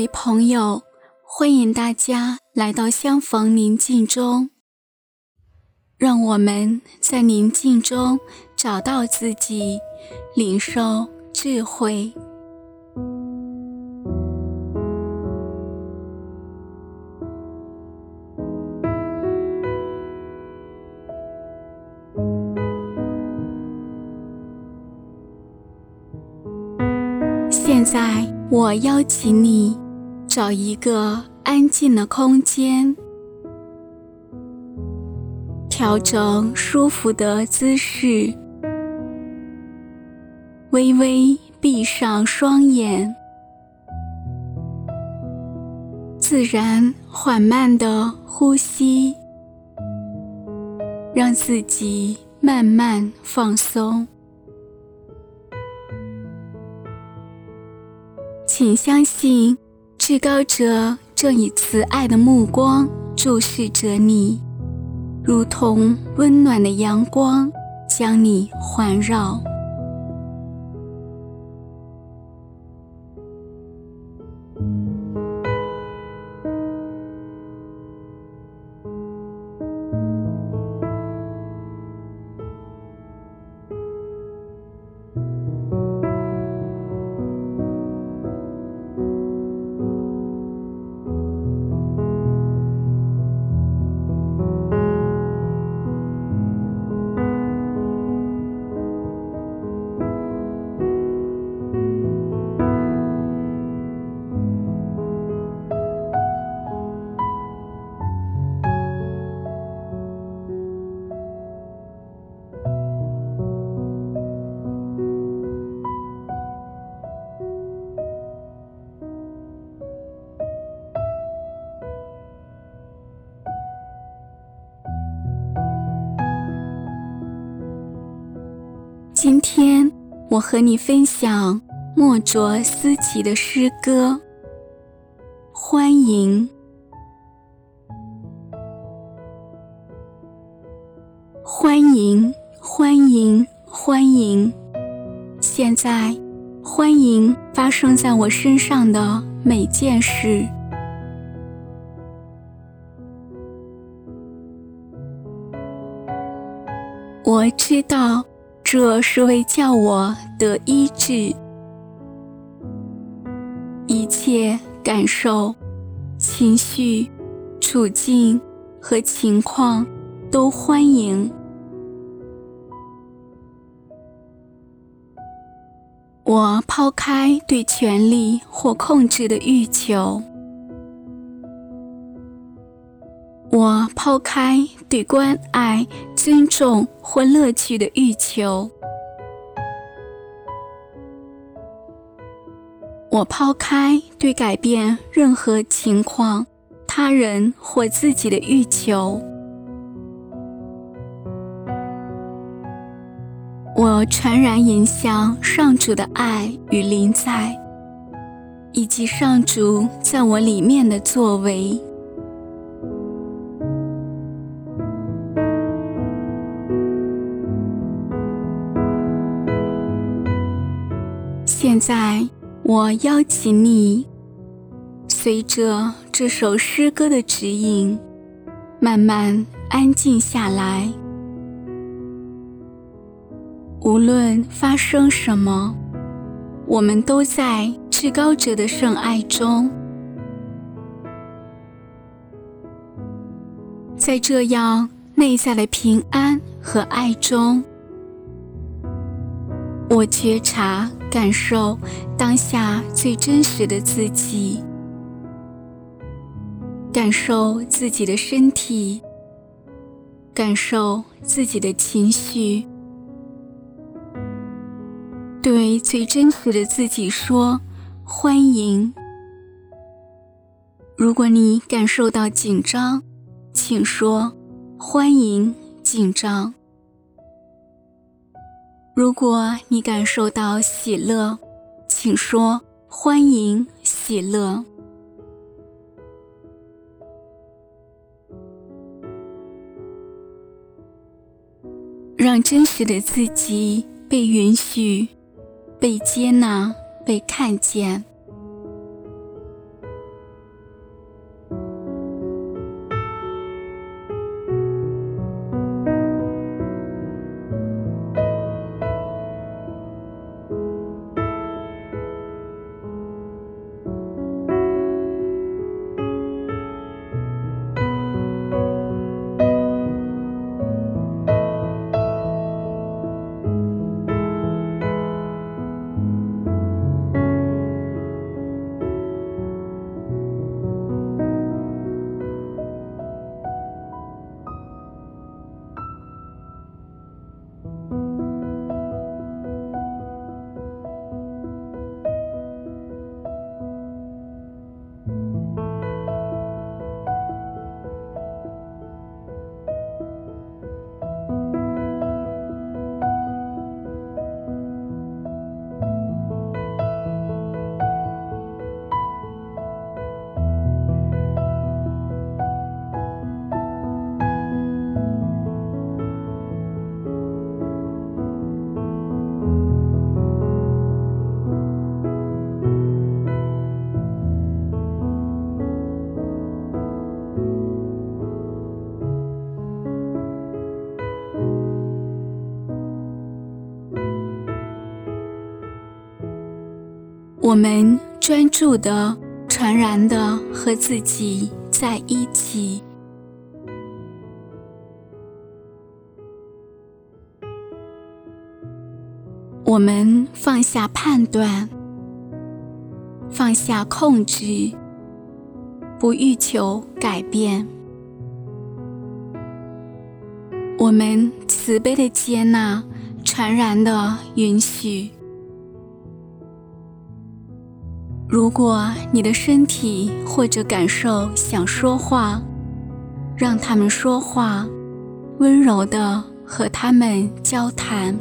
各位朋友，欢迎大家来到相逢宁静中。让我们在宁静中找到自己，领受智慧。现在，我邀请你找一个安静的空间，调整舒服的姿势，微微闭上双眼，自然缓慢的呼吸，让自己慢慢放松。请相信，至高者正以慈爱的目光注视着你，如同温暖的阳光，将你环绕。今天我和你分享莫卓思琪的诗歌《欢迎》。欢迎，欢迎，欢迎！现在，欢迎发生在我身上的每件事。我知道。这是为叫我得医治，一切感受、情绪、处境和情况都欢迎。我抛开对权力或控制的欲求。我抛开对关爱、尊重或乐趣的欲求，我抛开对改变任何情况、他人或自己的欲求，我全然迎向上主的爱与临在，以及上主在我里面的作为。现在，我邀请你，随着这首诗歌的指引，慢慢安静下来。无论发生什么，我们都在至高者的圣爱中，在这样内在的平安和爱中。我觉察、感受当下最真实的自己，感受自己的身体，感受自己的情绪，对最真实的自己说：“欢迎。”如果你感受到紧张，请说：“欢迎，紧张。”如果你感受到喜乐，请说“欢迎喜乐”。让真实的自己被允许、被接纳、被看见。我们专注的、传然的和自己在一起。我们放下判断，放下控制，不欲求改变。我们慈悲的接纳，传然的允许。如果你的身体或者感受想说话，让他们说话，温柔地和他们交谈。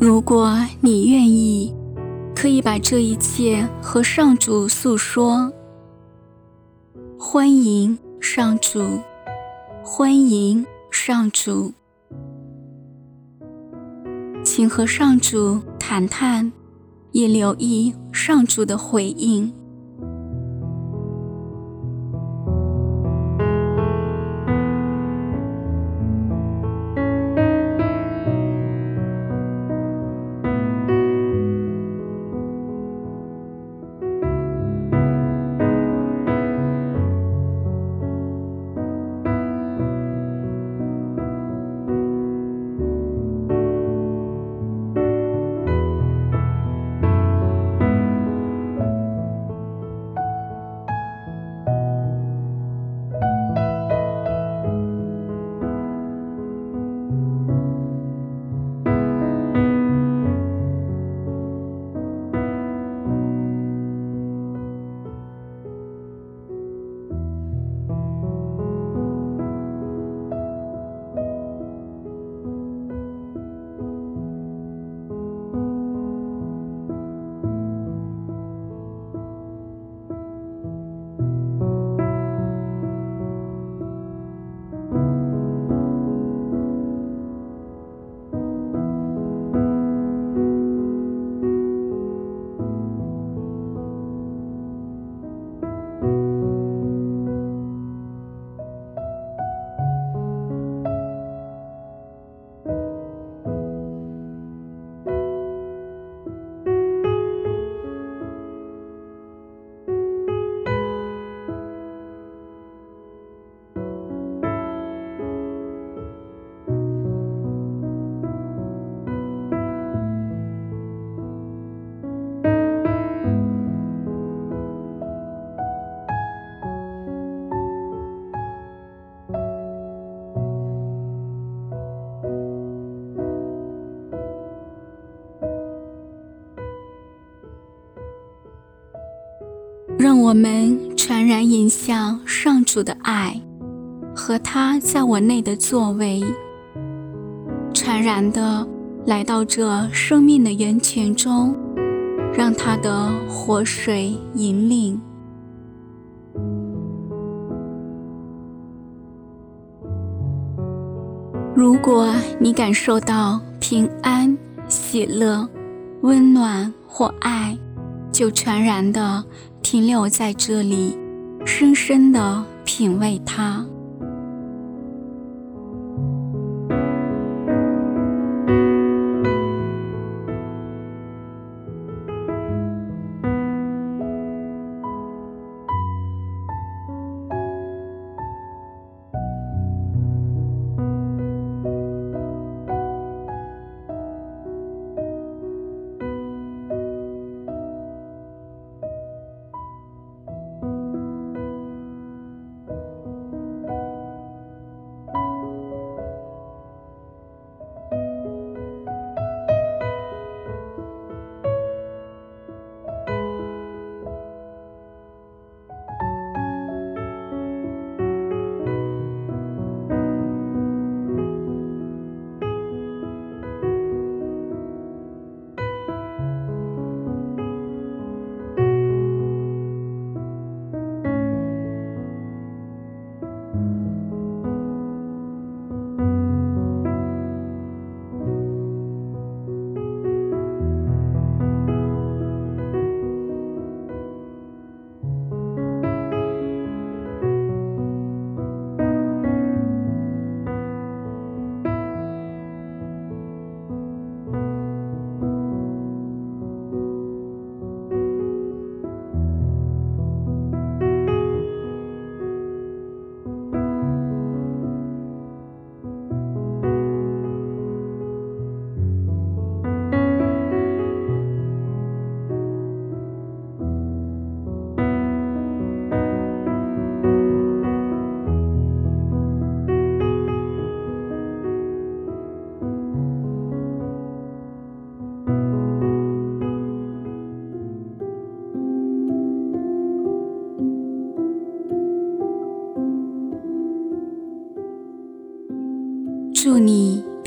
如果你愿意，可以把这一切和上主诉说。欢迎上主，欢迎上主，请和上主谈谈，也留意上主的回应。我们传然迎向上主的爱，和他在我内的作为，传然的来到这生命的源泉中，让他的活水引领。如果你感受到平安、喜乐、温暖或爱，就传然的停留在这里，深深的品味它。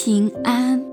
平安。